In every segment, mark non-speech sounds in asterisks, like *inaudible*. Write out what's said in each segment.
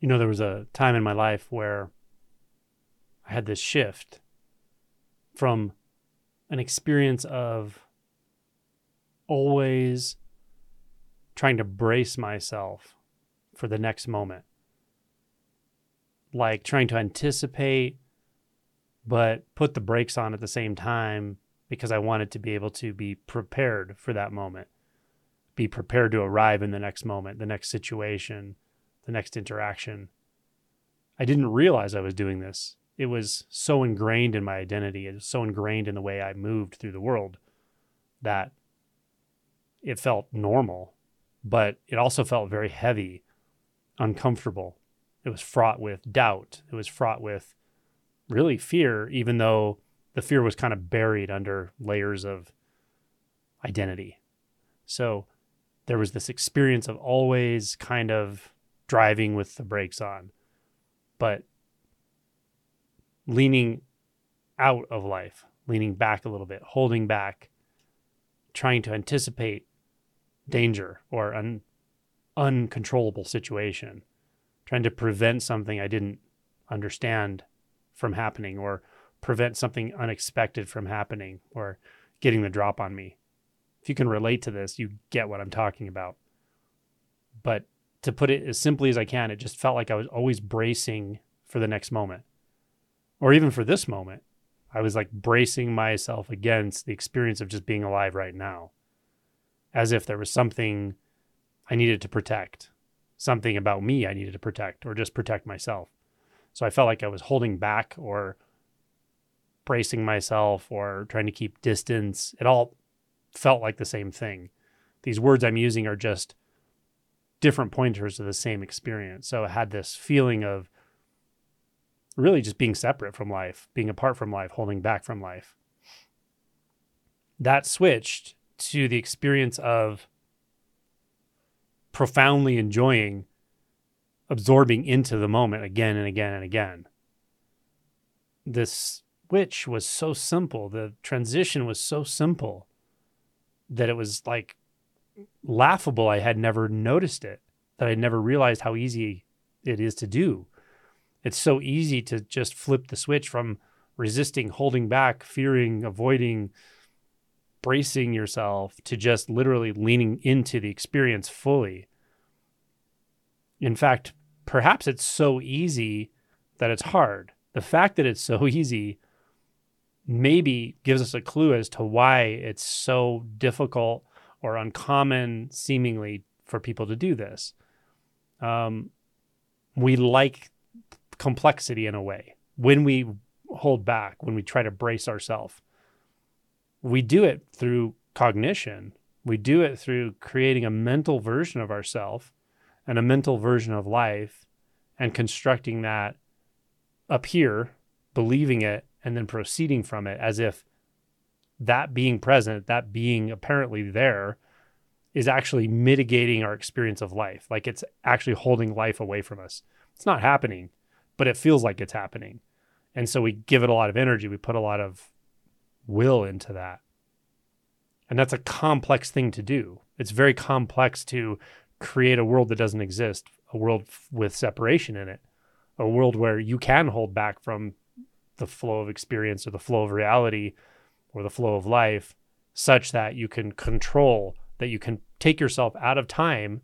You know, there was a time in my life where I had this shift from an experience of always trying to brace myself for the next moment. Like trying to anticipate, but put the brakes on at the same time because I wanted to be able to be prepared for that moment, be prepared to arrive in the next moment, the next situation, the next interaction. I didn't realize I was doing this. It was so ingrained in my identity, it was so ingrained in the way I moved through the world that it felt normal, but it also felt very heavy, uncomfortable. It was fraught with doubt. It was fraught with really fear, even though the fear was kind of buried under layers of identity. So there was this experience of always kind of driving with the brakes on, but leaning out of life, leaning back a little bit, holding back, trying to anticipate danger or an uncontrollable situation, trying to prevent something I didn't understand from happening or prevent something unexpected from happening or getting the drop on me. If you can relate to this, you get what I'm talking about. But to put it as simply as I can, it just felt like I was always bracing for the next moment or even for this moment. I was like bracing myself against the experience of just being alive right now, as if there was something I needed to protect, something about me I needed to protect, or just protect myself. So I felt like I was holding back or bracing myself or trying to keep distance. It all felt like the same thing. These words I'm using are just different pointers to the same experience. So I had this feeling of really just being separate from life, being apart from life, holding back from life. That switched to the experience of profoundly enjoying absorbing into the moment again and again and again. This which was so simple. The transition was so simple that it was like laughable. I had never noticed it, that I never realized how easy it is to do. It's so easy to just flip the switch from resisting, holding back, fearing, avoiding, bracing yourself to just literally leaning into the experience fully. In fact, perhaps it's so easy that it's hard. The fact that it's so *laughs* easy maybe gives us a clue as to why it's so difficult or uncommon, seemingly, for people to do this. Um, we like complexity in a way. When we hold back, when we try to brace ourselves, we do it through cognition. We do it through creating a mental version of ourselves and a mental version of life and constructing that up here, believing it, and then proceeding from it as if that being present, that being apparently there, is actually mitigating our experience of life. Like it's actually holding life away from us. It's not happening, but it feels like it's happening. And so we give it a lot of energy. We put a lot of will into that. And that's a complex thing to do. It's very complex to create a world that doesn't exist, a world with separation in it, a world where you can hold back from the flow of experience or the flow of reality or the flow of life such that you can control that you can take yourself out of time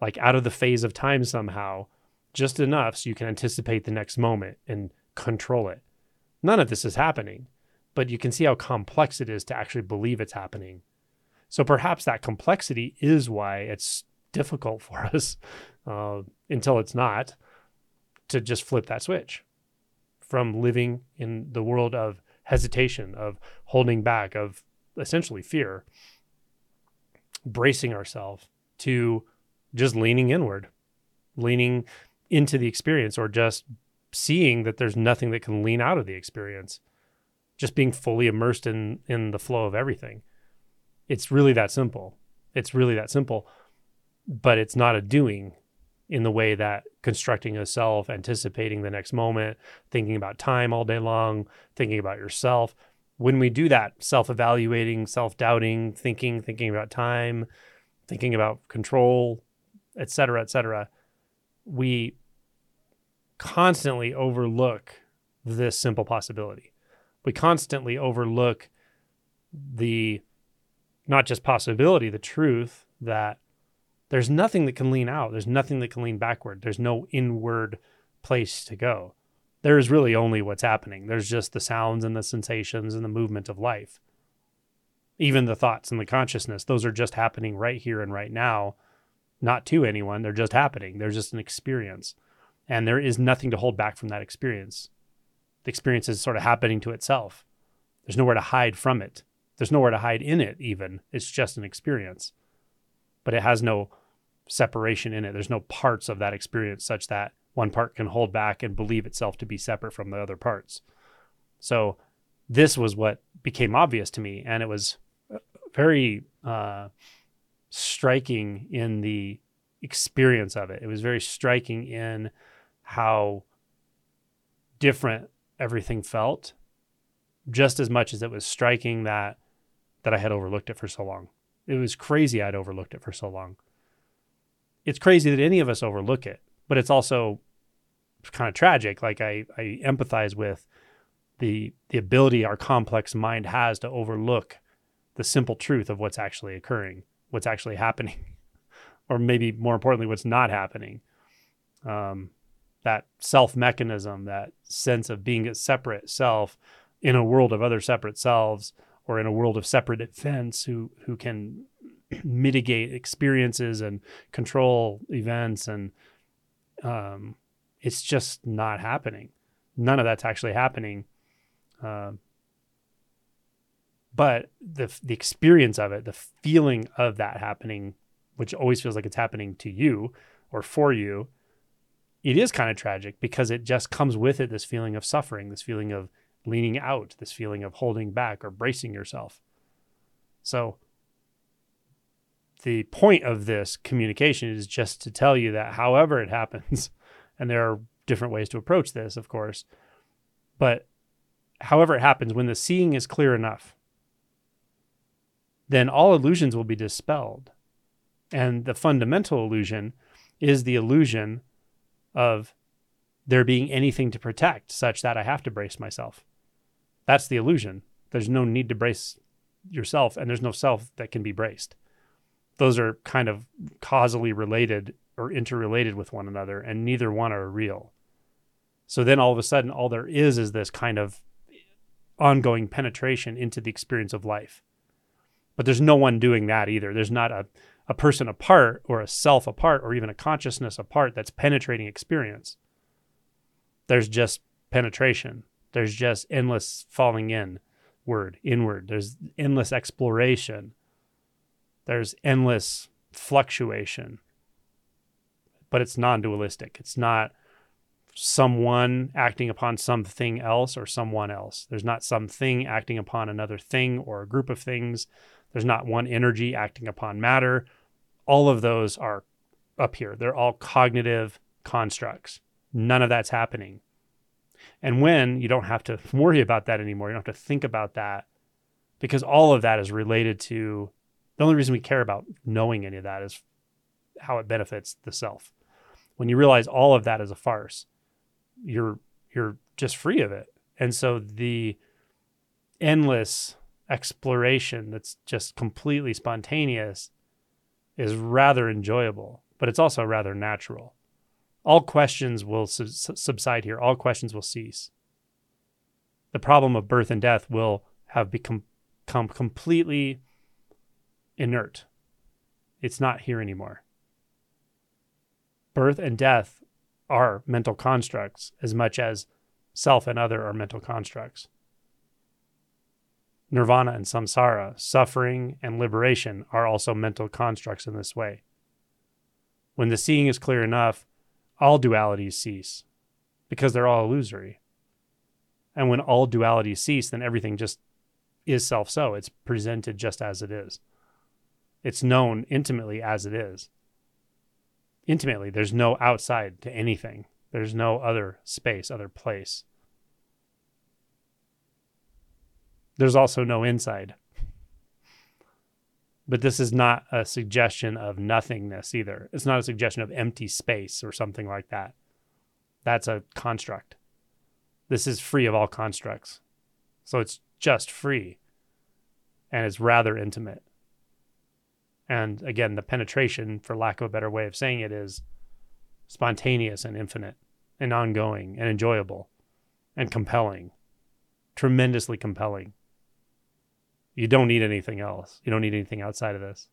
like out of the phase of time somehow just enough so you can anticipate the next moment and control it. None of this is happening but you can see how complex it is to actually believe it's happening. So perhaps that complexity is why it's difficult for *laughs* us uh, until it's not to just flip that switch from living in the world of hesitation, of holding back, of essentially fear, bracing ourselves to just leaning inward, leaning into the experience, or just seeing that there's nothing that can lean out of the experience, just being fully immersed in in the flow of everything. It's really that simple. It's really that simple, but it's not a doing in the way that constructing a self, anticipating the next moment, thinking about time all day long, thinking about yourself. When we do that, self evaluating, self doubting, thinking, thinking about time, thinking about control, et cetera, et cetera, we constantly overlook this simple possibility. We constantly overlook the not just possibility, the truth that there's nothing that can lean out. There's nothing that can lean backward. There's no inward place to go. There is really only what's happening. There's just the sounds and the sensations and the movement of life. Even the thoughts and the consciousness, those are just happening right here and right now, not to anyone. They're just happening. They're just an experience. And there is nothing to hold back from that experience. The experience is sort of happening to itself. There's nowhere to hide from it. There's nowhere to hide in it, even. It's just an experience. But it has no separation in it. There's no parts of that experience such that one part can hold back and believe itself to be separate from the other parts. So this was what became obvious to me. And it was uh, very uh, striking in the experience of it. It was very striking in how different everything felt, just as much as it was striking that that I had overlooked it for so long. It was crazy I'd overlooked it for so long. It's crazy that any of us overlook it, but it's also kind of tragic. Like I, I empathize with the the ability our complex mind has to overlook the simple truth of what's actually occurring, what's actually happening, *laughs* or maybe more importantly, what's not happening. Um, that self mechanism, that sense of being a separate self in a world of other separate selves or in a world of separate events who who can *clears throat* mitigate experiences and control events and um, it's just not happening. None of that's actually happening. Um, but the the experience of it the feeling of that happening which always feels like it's happening to you or for you it is kind of tragic because it just comes with it this feeling of suffering this feeling of leaning out, this feeling of holding back or bracing yourself. So, the point of this communication is just to tell you that however it happens, *laughs* and there are different ways to approach this, of course, but however it happens, when the seeing is clear enough, then all illusions will be dispelled. And the fundamental illusion is the illusion of there being anything to protect such that I have to brace myself. That's the illusion. There's no need to brace yourself, and there's no self that can be braced. Those are kind of causally related or interrelated with one another, and neither one are real. So then all of a sudden, all there is is this kind of ongoing penetration into the experience of life. But there's no one doing that either. There's not a, a person apart or a self apart or even a consciousness apart that's penetrating experience. There's just penetration. There's just endless falling in word, inward. There's endless exploration. There's endless fluctuation. But it's non dualistic. It's not someone acting upon something else or someone else. There's not something acting upon another thing or a group of things. There's not one energy acting upon matter. All of those are up here. They're all cognitive constructs. None of that's happening. And when you don't have to worry about that anymore, you don't have to think about that because all of that is related to the only reason we care about knowing any of that is how it benefits the self. When you realize all of that is a farce, you're you're just free of it. And so the endless exploration that's just completely spontaneous is rather enjoyable, but it's also rather natural all questions will su- subside here. All questions will cease. The problem of birth and death will have become completely inert. It's not here anymore. Birth and death are mental constructs as much as self and other are mental constructs. Nirvana and samsara, suffering and liberation, are also mental constructs in this way. When the seeing is clear enough, all dualities cease because they're all illusory. And when all dualities cease, then everything just is self so. It's presented just as it is. It's known intimately as it is. Intimately, there's no outside to anything, there's no other space, other place. There's also no inside. But this is not a suggestion of nothingness either. It's not a suggestion of empty space or something like that. That's a construct. This is free of all constructs. So it's just free and it's rather intimate. And again, the penetration, for lack of a better way of saying it, is spontaneous and infinite and ongoing and enjoyable and compelling, tremendously compelling. You don't need anything else. You don't need anything outside of this.